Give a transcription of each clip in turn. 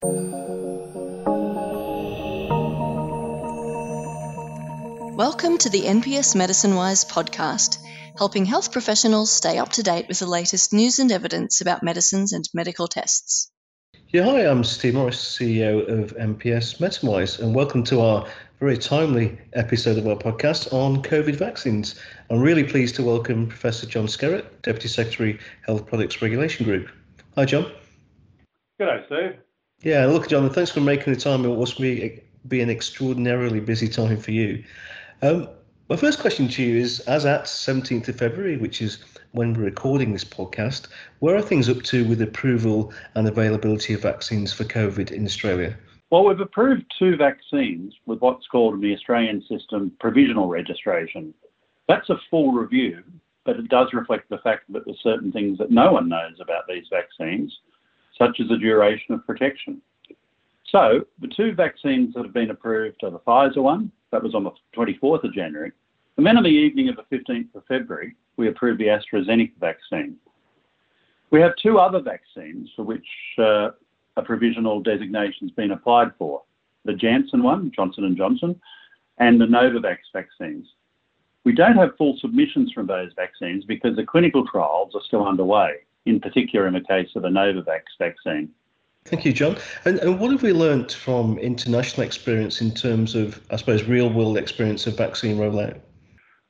Welcome to the NPS MedicineWise podcast, helping health professionals stay up to date with the latest news and evidence about medicines and medical tests. Yeah, hi, I'm Steve Morris, CEO of NPS MedicineWise, and welcome to our very timely episode of our podcast on COVID vaccines. I'm really pleased to welcome Professor John Skerritt, Deputy Secretary, Health Products Regulation Group. Hi, John. Good day, Steve. Yeah, look, John, thanks for making the time. It must be, be an extraordinarily busy time for you. Um, my first question to you is as at 17th of February, which is when we're recording this podcast, where are things up to with approval and availability of vaccines for COVID in Australia? Well, we've approved two vaccines with what's called in the Australian system provisional registration. That's a full review, but it does reflect the fact that there's certain things that no one knows about these vaccines, such as the duration of protection. So the two vaccines that have been approved are the Pfizer one, that was on the 24th of January, and then on the evening of the 15th of February, we approved the AstraZeneca vaccine. We have two other vaccines for which uh, a provisional designation has been applied for, the Janssen one, Johnson & Johnson, and the Novavax vaccines. We don't have full submissions from those vaccines because the clinical trials are still underway, in particular in the case of the Novavax vaccine. Thank you, John. And, and what have we learnt from international experience in terms of, I suppose, real world experience of vaccine rollout?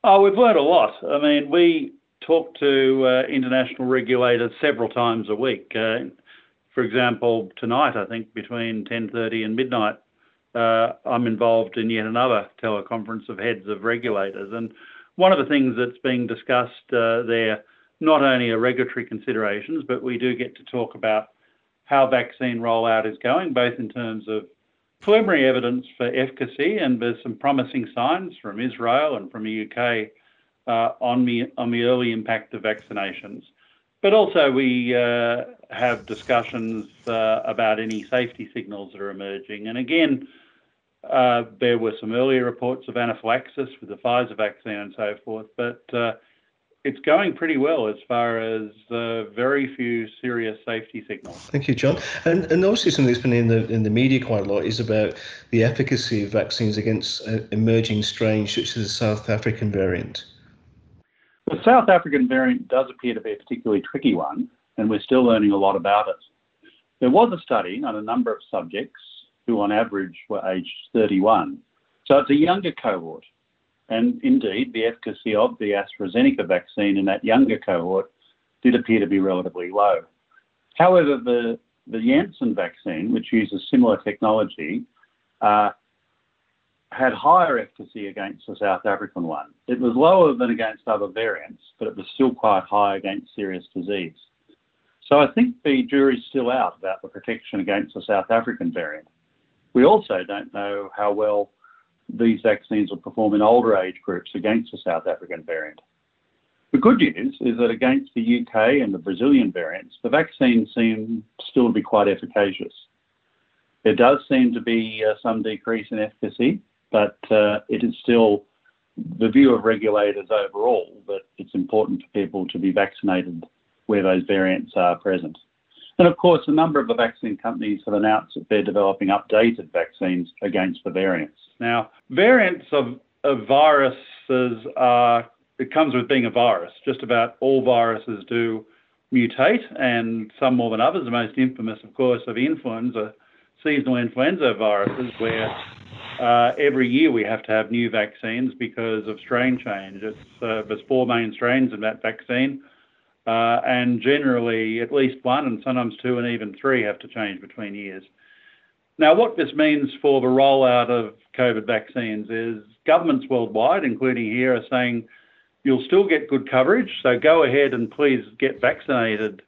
Oh, we've learned a lot. I mean, we talk to uh, international regulators several times a week. Uh, for example, tonight, I think between 10:30 and midnight, uh, I'm involved in yet another teleconference of heads of regulators, and one of the things that's being discussed uh, there not only are regulatory considerations, but we do get to talk about how vaccine rollout is going, both in terms of preliminary evidence for efficacy, and there's some promising signs from Israel and from the UK uh, on, the, on the early impact of vaccinations. But also, we uh, have discussions uh, about any safety signals that are emerging. And again, there were some earlier reports of anaphylaxis with the Pfizer vaccine and so forth, but it's going pretty well as far as uh, very few serious safety signals. Thank you, John. And, and obviously something that's been in the in the media quite a lot is about the efficacy of vaccines against uh, emerging strains such as the South African variant. The South African variant does appear to be a particularly tricky one, and we're still learning a lot about it. There was a study on a number of subjects who, on average, were aged 31. So it's a younger cohort and indeed, the efficacy of the AstraZeneca vaccine in that younger cohort did appear to be relatively low. However, the, the Janssen vaccine, which uses similar technology, uh, had higher efficacy against the South African one. It was lower than against other variants, but it was still quite high against serious disease. So I think the jury's still out about the protection against the South African variant. We also don't know how well these vaccines will perform in older age groups against the South African variant. The good news is that against the UK and the Brazilian variants, the vaccines seem still to be quite efficacious. There does seem to be uh, some decrease in efficacy, but uh, it is still the view of regulators overall that it's important for people to be vaccinated where those variants are present. And of course, a number of the vaccine companies have announced that they're developing updated vaccines against the variants. Now, variants of, of viruses are, it comes with being a virus. Just about all viruses do mutate, and some more than others. The most infamous, of course, of influenza, seasonal influenza viruses, where uh, every year we have to have new vaccines because of strain change. It's, uh, there's four main strains in that vaccine. Uh, and generally, at least one and sometimes two and even three have to change between years. Now, what this means for the rollout of COVID vaccines is governments worldwide, including here, are saying you'll still get good coverage, so go ahead and please get vaccinated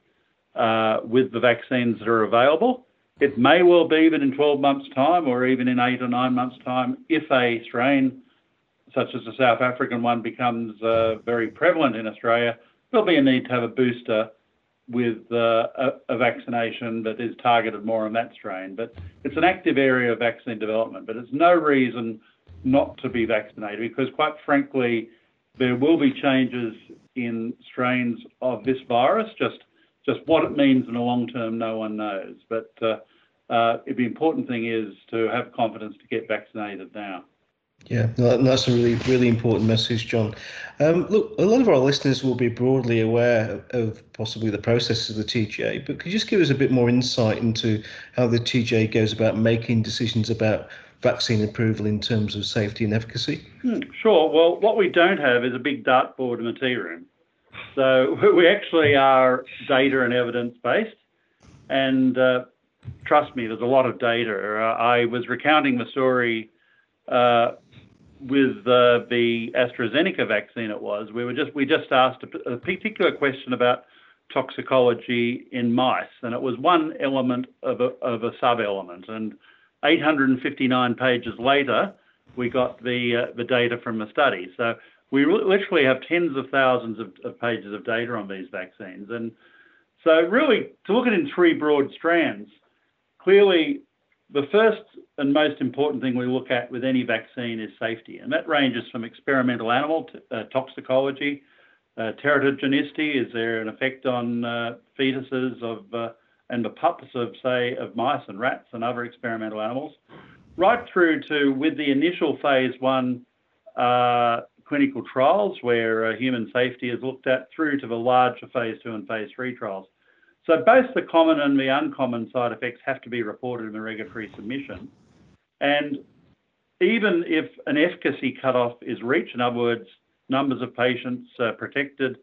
uh, with the vaccines that are available. It may well be that in 12 months' time, or even in eight or nine months' time, if a strain such as the South African one becomes uh, very prevalent in Australia, there'll be a need to have a booster with uh, a, vaccination that is targeted more on that strain. But it's an active area of vaccine development, but it's no reason not to be vaccinated because, quite frankly, there will be changes in strains of this virus. Just just what it means in the long term, no one knows. But uh, uh, the important thing is to have confidence to get vaccinated now. Yeah, that's a really, really important message, John. Um, look, a lot of our listeners will be broadly aware of possibly the process of the TGA, but could you just give us a bit more insight into how the TGA goes about making decisions about vaccine approval in terms of safety and efficacy? Hmm, sure. Well, what we don't have is a big dartboard in the tea room. So we actually are data and evidence based. And uh, trust me, there's a lot of data. Uh, I was recounting the story uh, with uh, the AstraZeneca vaccine. It was we were just we just asked a, particular question about toxicology in mice, and it was one element of a, of a sub element. And 859 pages later, we got the uh, the data from the study. So we literally have tens of thousands of, of, pages of data on these vaccines. And so really to look at it in three broad strands, clearly the first and most important thing we look at with any vaccine is safety. And that ranges from experimental animal uh, toxicology, uh, teratogenicity, is there an effect on uh, fetuses of and the pups of, say, of mice and rats and other experimental animals, right through to with the initial phase one clinical trials where human safety is looked at through to the larger phase two and phase three trials. So both the common and the uncommon side effects have to be reported in the regulatory submission. And even if an efficacy cutoff is reached, in other words, numbers of patients uh, protected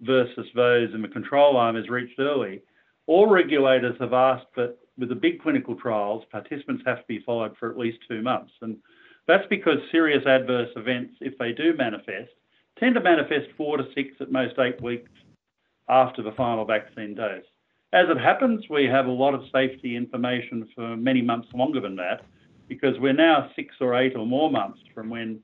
versus those in the control arm is reached early, all regulators have asked that with the big clinical trials, participants have to be followed for at least two months. And that's because serious adverse events, if they do manifest, tend to manifest four to six, at most eight weeks after the final vaccine dose. As it happens, we have a lot of safety information for many months longer than that because we're now six or eight or more months from when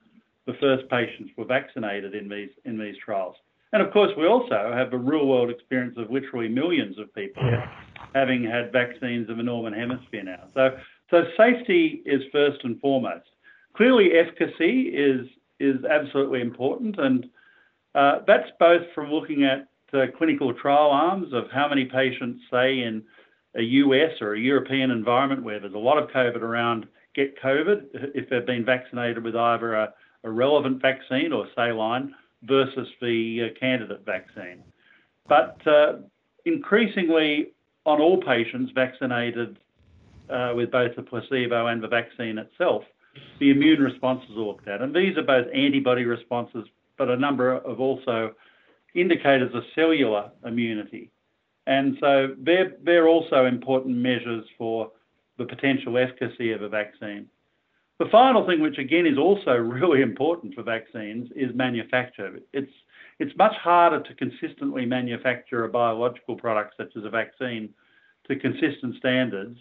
the first patients were vaccinated in these in these trials. And of course, we also have the real world experience of literally millions of people yeah. having had vaccines in the Northern Hemisphere now. So, so safety is first and foremost. Clearly, efficacy is, is absolutely important, and uh, that's both from looking at clinical trial arms of how many patients, say, in a US or a European environment where there's a lot of COVID around, get COVID if they've been vaccinated with either a, relevant vaccine or saline versus the uh, candidate vaccine. But uh, increasingly, on all patients vaccinated uh, with both the placebo and the vaccine itself, the immune responses are looked at. And these are both antibody responses, but a number of also indicators of cellular immunity. And so they're, they're also important measures for the potential efficacy of a vaccine. The final thing, which again is also really important for vaccines, is manufacture. It's it's much harder to consistently manufacture a biological product such as a vaccine to consistent standards,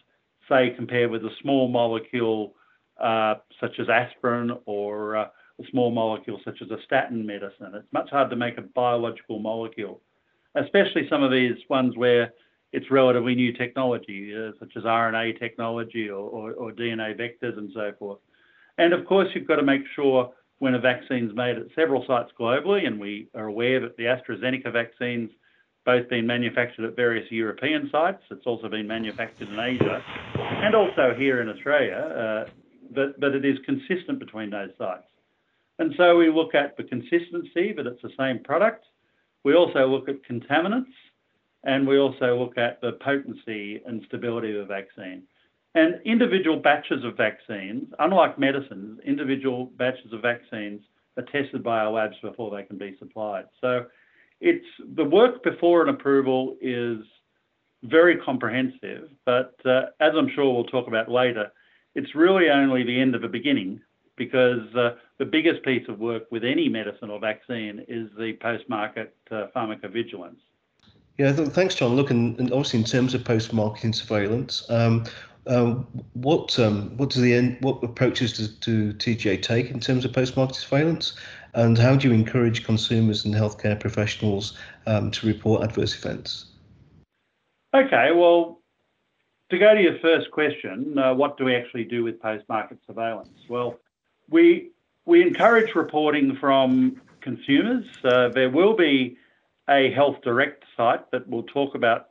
say compared with a small molecule uh, such as aspirin or uh, a small molecule such as a statin medicine. It's much harder to make a biological molecule, especially some of these ones where it's relatively new technology, uh, such as RNA technology or, or, or DNA vectors and so forth. And of course, you've got to make sure when a vaccine's made at several sites globally, and we are aware that the AstraZeneca vaccine's both been manufactured at various European sites. It's also been manufactured in Asia and also here in Australia, uh, but, but it is consistent between those sites. And so we look at the consistency, but it's the same product. We also look at contaminants, and we also look at the potency and stability of the vaccine. And individual batches of vaccines, unlike medicines, individual batches of vaccines are tested by our labs before they can be supplied. So it's the work before an approval is very comprehensive, but uh, as I'm sure we'll talk about later, it's really only the end of the beginning because uh, the biggest piece of work with any medicine or vaccine is the post-market uh, pharmacovigilance. Yeah, thanks, John. Look, and, and obviously in terms of post-marketing surveillance, um, um, what um, what do the end, what approaches does do TGA take in terms of post-market surveillance, and how do you encourage consumers and healthcare professionals um, to report adverse events? Okay, well, to go to your first question, uh, what do we actually do with post-market surveillance? Well, we encourage reporting from consumers. Uh, there will be a Health Direct site that will talk about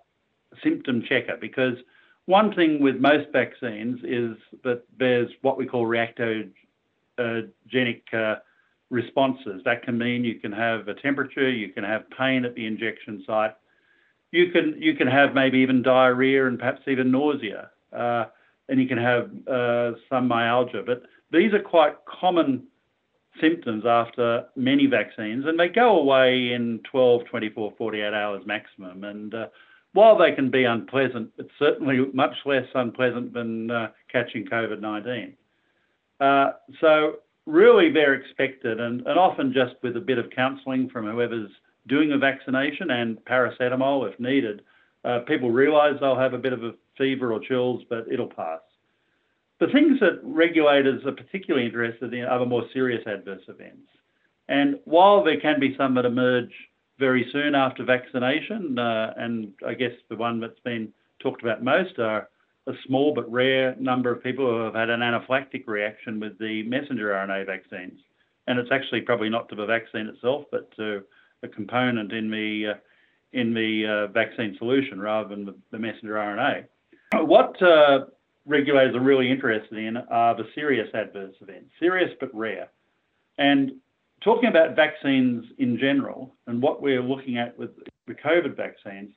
Symptom Checker because one thing with most vaccines is that there's what we call reactogenic uh, responses. That can mean you can have a temperature, you can have pain at the injection site, you can have maybe even diarrhea and perhaps even nausea, uh, and you can have some myalgia. These are quite common symptoms after many vaccines, and they go away in 12, 24, 48 hours maximum. And uh, while they can be unpleasant, it's certainly much less unpleasant than uh, catching COVID 19. Uh, so, really, they're expected, and, and often just with a bit of counselling from whoever's doing a vaccination and paracetamol if needed, uh, people realise they'll have a bit of a fever or chills, but it'll pass. The things that regulators are particularly interested in are the more serious adverse events. And while there can be some that emerge very soon after vaccination, uh, and I guess the one that's been talked about most are a small but rare number of people who have had an anaphylactic reaction with the messenger RNA vaccines. And it's actually probably not to the vaccine itself, but to a component in the uh, in the uh, vaccine solution rather than the, messenger RNA. What regulators are really interested in are the serious adverse events, serious but rare. And talking about vaccines in general and what we're looking at with the COVID vaccines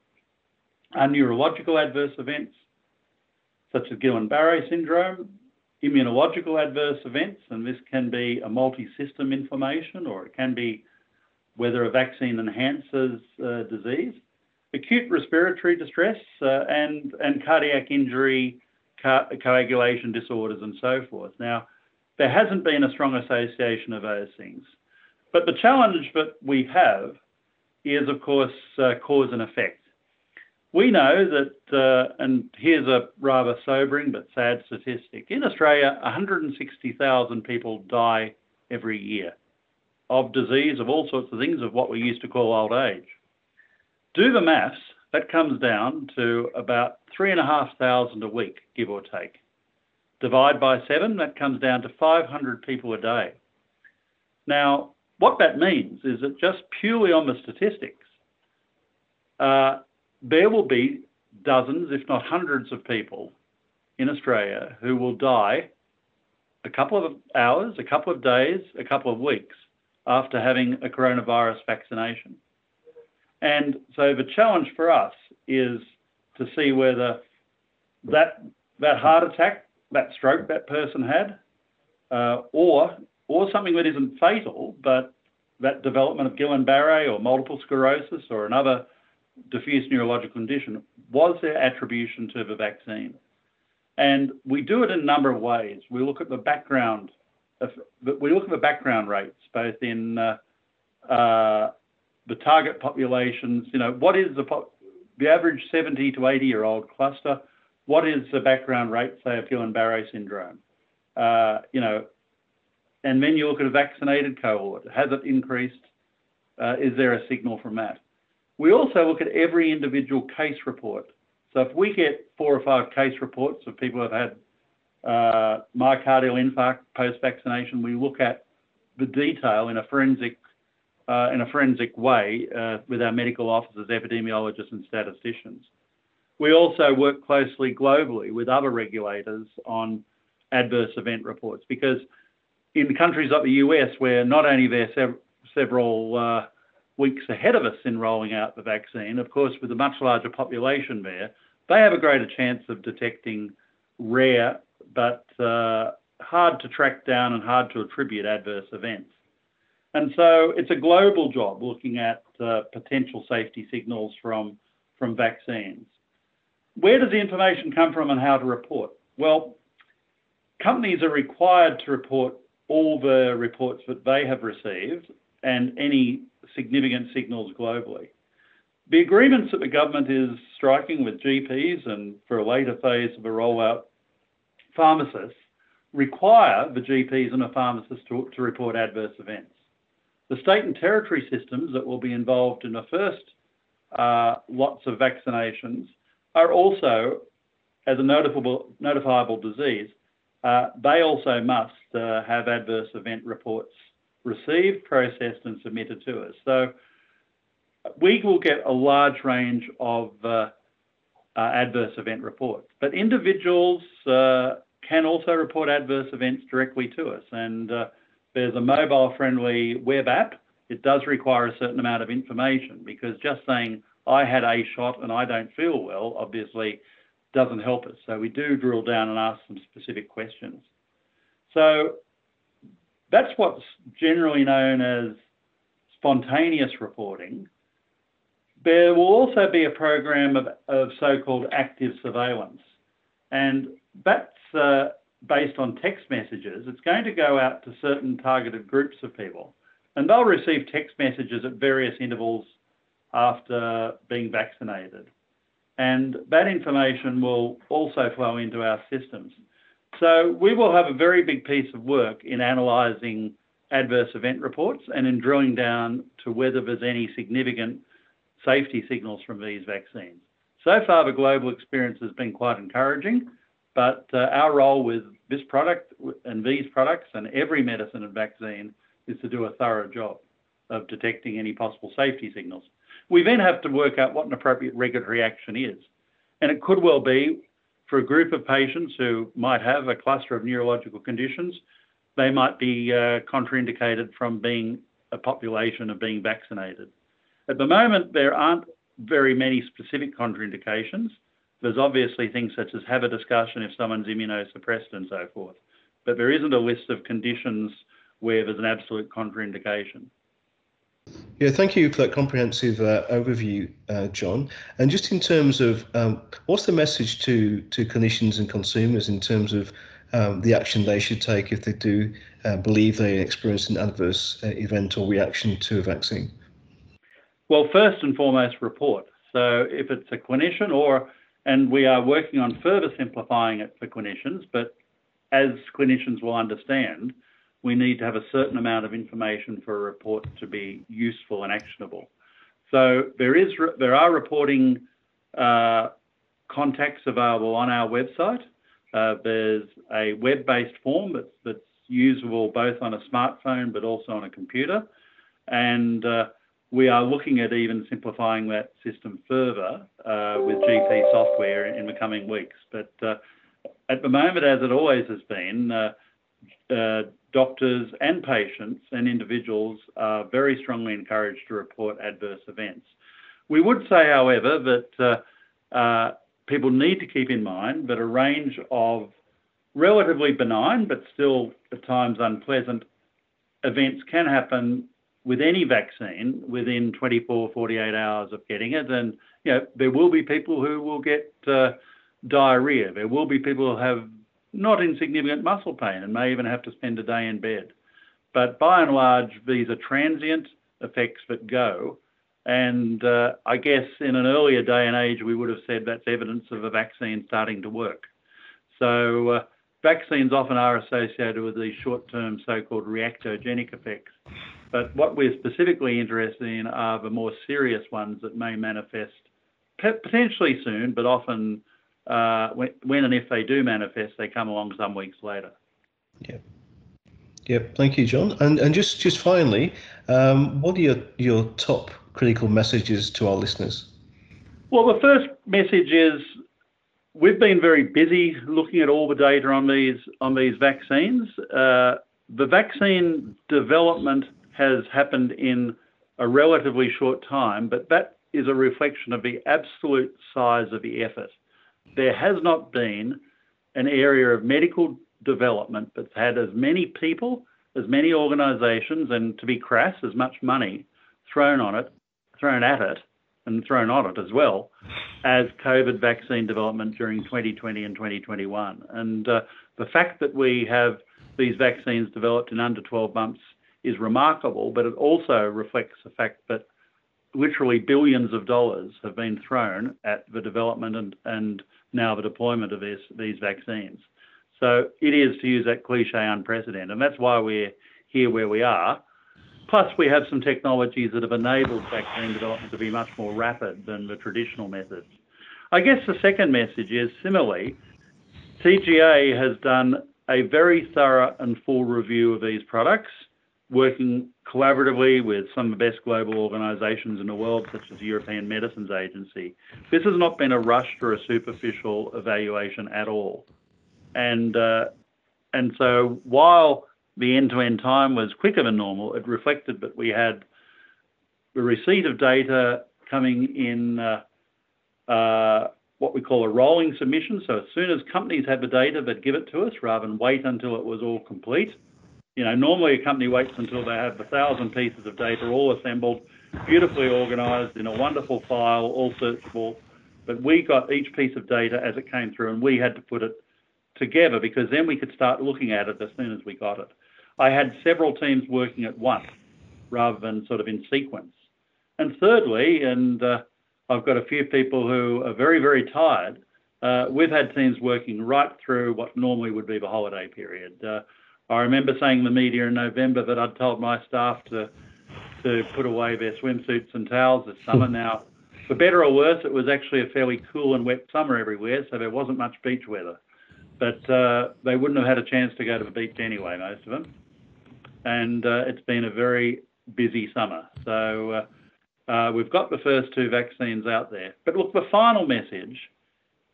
are neurological adverse events such as Guillain-Barré syndrome, immunological adverse events, and this can be a multi-system inflammation or it can be whether a vaccine enhances uh, disease, acute respiratory distress, uh, and, and cardiac injury, coagulation disorders, and so forth. Now, there hasn't been a strong association of those things. But the challenge that we have is, of course, uh, cause and effect. We know that, uh, and here's a rather sobering but sad statistic in Australia, 160,000 people die every year of disease, of all sorts of things, of what we used to call old age. Do the maths, that comes down to about 3,500 a week, give or take. Divide by seven, that comes down to 500 people a day. Now, what that means is that just purely on the statistics, uh, there will be dozens, if not hundreds, of people in Australia who will die a couple of hours, a couple of days, a couple of weeks after having a coronavirus vaccination. And so the challenge for us is to see whether that that heart attack, that stroke that person had, uh, or or something that isn't fatal, but that development of Guillain-Barré or multiple sclerosis or another diffuse neurological condition, was there attribution to the vaccine? And we do it in a number of ways. We look at the background, of, we look at the background rates, both in uh, uh, the target populations. You know, what is the the average 70 to 80 year old cluster? What is the background rate, say, of Guillain-Barré syndrome? Uh, you know, and then you look at a vaccinated cohort. Has it increased? Uh, is there a signal from that? We also look at every individual case report. So if we get four or five case reports of people who have had uh, myocardial infarct post-vaccination, we look at the detail in a forensic uh, in a forensic way uh, with our medical officers, epidemiologists, and statisticians. We also work closely globally with other regulators on adverse event reports because in countries like the US, where not only they're sev- several uh, weeks ahead of us in rolling out the vaccine, of course, with a much larger population there, they have a greater chance of detecting rare but uh, hard to track down and hard to attribute adverse events. And so it's a global job looking at uh, potential safety signals from, vaccines. Where does the information come from and how to report? Well, companies are required to report all the reports that they have received and any significant signals globally. The agreements that the government is striking with GPs and for a later phase of a rollout, pharmacists require the GPs and the pharmacists to report adverse events. The state and territory systems that will be involved in the first uh, lots of vaccinations are also, as a notifiable, notifiable disease, uh, they also must uh, have adverse event reports received, processed, and submitted to us. So we will get a large range of uh, uh, adverse event reports. But individuals uh, can also report adverse events directly to us. And uh, there's a mobile friendly web app. It does require a certain amount of information because just saying, I had a shot and I don't feel well, obviously doesn't help us. So we do drill down and ask some specific questions. So that's what's generally known as spontaneous reporting. There will also be a program of, of so-called active surveillance. And that's uh, based on text messages. It's going to go out to certain targeted groups of people. And they'll receive text messages at various intervals after being vaccinated. And that information will also flow into our systems. So we will have a very big piece of work in analysing adverse event reports and in drilling down to whether there's any significant safety signals from these vaccines. So far, the global experience has been quite encouraging, our role with this product and these products and every medicine and vaccine is to do a thorough job of detecting any possible safety signals. We then have to work out what an appropriate regulatory action is. And it could well be for a group of patients who might have a cluster of neurological conditions, they might be uh, contraindicated from being a population of being vaccinated. At the moment, there aren't very many specific contraindications. There's obviously things such as have a discussion if someone's immunosuppressed and so forth, but there isn't a list of conditions where there's an absolute contraindication. Yeah, thank you for that comprehensive uh, overview, uh, John. And just in terms of um, what's the message to to clinicians and consumers in terms of um, the action they should take if they do uh, believe they experienced an adverse uh, event or reaction to a vaccine? Well, first and foremost, report. So if it's a clinician or, and we are working on further simplifying it for clinicians, but as clinicians will understand, we need to have a certain amount of information for a report to be useful and actionable. So there is there are reporting uh, contacts available on our website. Uh, there's a web-based form that's, that's usable both on a smartphone but also on a computer, and uh, we are looking at even simplifying that system further uh, with GP software in the coming weeks. But uh, at the moment, as it always has been, uh, doctors and patients and individuals are very strongly encouraged to report adverse events. We would say, however, that people need to keep in mind that a range of relatively benign but still at times unpleasant events can happen with any vaccine within 24, 48 hours of getting it. And, you know, there will be people who will get uh, diarrhea. There will be people who have not insignificant muscle pain and may even have to spend a day in bed. But by and large, these are transient effects that go. And uh, I guess in an earlier day and age, we would have said that's evidence of a vaccine starting to work. So uh, vaccines often are associated with these short-term so-called reactogenic effects. But what we're specifically interested in are the more serious ones that may manifest potentially soon, but often uh, when, and if they do manifest, they come along some weeks later. Yeah. Yep. Thank you, John. And and just just finally, um, what are your your top critical messages to our listeners? Well, the first message is we've been very busy looking at all the data on these on these vaccines. Uh, the vaccine development has happened in a relatively short time, but that is a reflection of the absolute size of the effort. There has not been an area of medical development that's had as many people, as many organisations, and to be crass, as much money thrown on it, thrown at it, and thrown on it as well as COVID vaccine development during 2020 and 2021. And uh, the fact that we have these vaccines developed in under 12 months is remarkable, but it also reflects the fact that literally billions of dollars have been thrown at the development and, and now the deployment of this, these vaccines. So it is, to use that cliche, unprecedented. And that's why we're here where we are. Plus, we have some technologies that have enabled vaccine development to be much more rapid than the traditional methods. I guess the second message is similarly, TGA has done a very thorough and full review of these products working collaboratively with some of the best global organisations in the world, such as the European Medicines Agency. This has not been a rushed or a superficial evaluation at all. And, uh, and so while the end-to-end time was quicker than normal, it reflected that we had the receipt of data coming in uh, uh, what we call a rolling submission. So as soon as companies had the data, they'd give it to us rather than wait until it was all complete. You know, normally a company waits until they have a thousand pieces of data all assembled, beautifully organised in a wonderful file, all searchable. But we got each piece of data as it came through, and we had to put it together because then we could start looking at it as soon as we got it. I had several teams working at once rather than sort of in sequence. And thirdly, and uh, I've got a few people who are very, very tired. Uh, we've had teams working right through what normally would be the holiday period. Uh, I remember saying in the media in November that I'd told my staff to to put away their swimsuits and towels this summer. now, for better or worse, it was actually a fairly cool and wet summer everywhere, so there wasn't much beach weather. But uh, they wouldn't have had a chance to go to the beach anyway, most of them. And uh, it's been a very busy summer. So uh, uh, we've got the first two vaccines out there. But look, the final message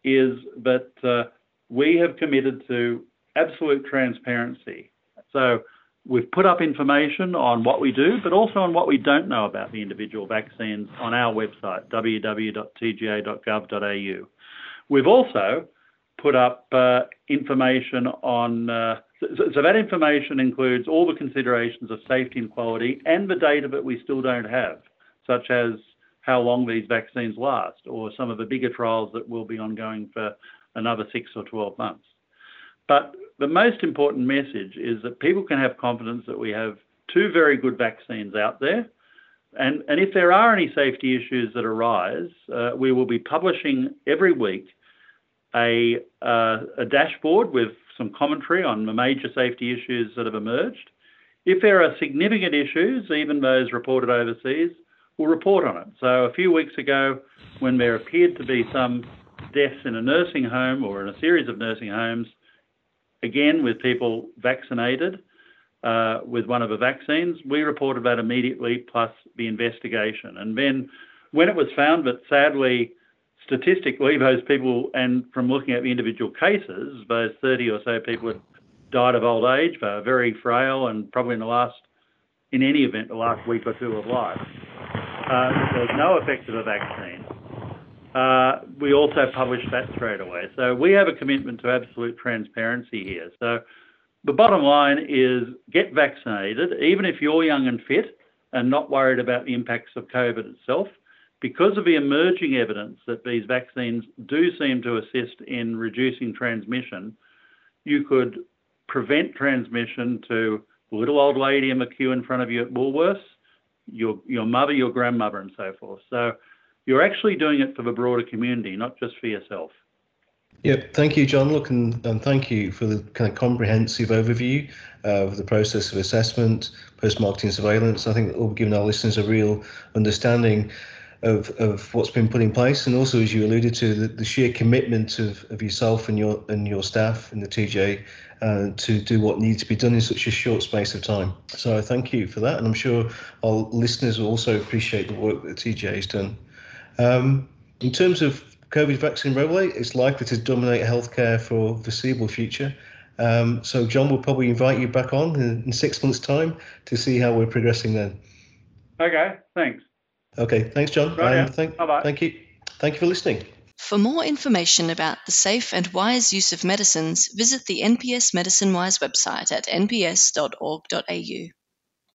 is that uh, we have committed to absolute transparency. So we've put up information on what we do, but also on what we don't know about the individual vaccines on our website, www.tga.gov.au. We've also put up uh, information on, uh, so, so, that information includes all the considerations of safety and quality and the data that we still don't have such as how long these vaccines last, or some of the bigger trials that will be ongoing for another six or 12 months. But the most important message is that people can have confidence that we have two very good vaccines out there. And, and if there are any safety issues that arise, uh, we will be publishing every week a, uh, a dashboard with some commentary on the major safety issues that have emerged. If there are significant issues, even those reported overseas, we'll report on it. So a few weeks ago, when there appeared to be some deaths in a nursing home or in a series of nursing homes, again with people vaccinated uh, with one of the vaccines, we reported that immediately plus the investigation. And then when it was found that sadly, statistically, those people, and from looking at the individual cases, those 30 or so people had died of old age, they were very frail and probably in the last, in any event, the last week or two of life There was no effect of the vaccine, uh, we also publish that straight away. So we have a commitment to absolute transparency here. So the bottom line is get vaccinated, even if you're young and fit and not worried about the impacts of COVID itself. Because of the emerging evidence that these vaccines do seem to assist in reducing transmission, you could prevent transmission to the little old lady in the queue in front of you at Woolworths, your your mother, your grandmother, and so forth. So you're actually doing it for the broader community, not just for yourself. Yep, thank you, John. Look, and, and thank you for the kind of comprehensive overview of the process of assessment, post-marketing surveillance. I think it will give our listeners a real understanding of, of what's been put in place, and also, as you alluded to, the, the sheer commitment of, of yourself and your and your staff in the TGA uh, to do what needs to be done in such a short space of time. So thank you for that, and I'm sure our listeners will also appreciate the work that TGA has done. Um, in terms of COVID vaccine rollout, it's likely to dominate healthcare for the foreseeable future. Um, so John will probably invite you back on in, in six months' time to see how we're progressing then. Okay, thanks. Okay, thanks, John. Right, and thank, Bye-bye. thank you. Thank you for listening. For more information about the safe and wise use of medicines, visit the NPS MedicineWise website at nps.org.au.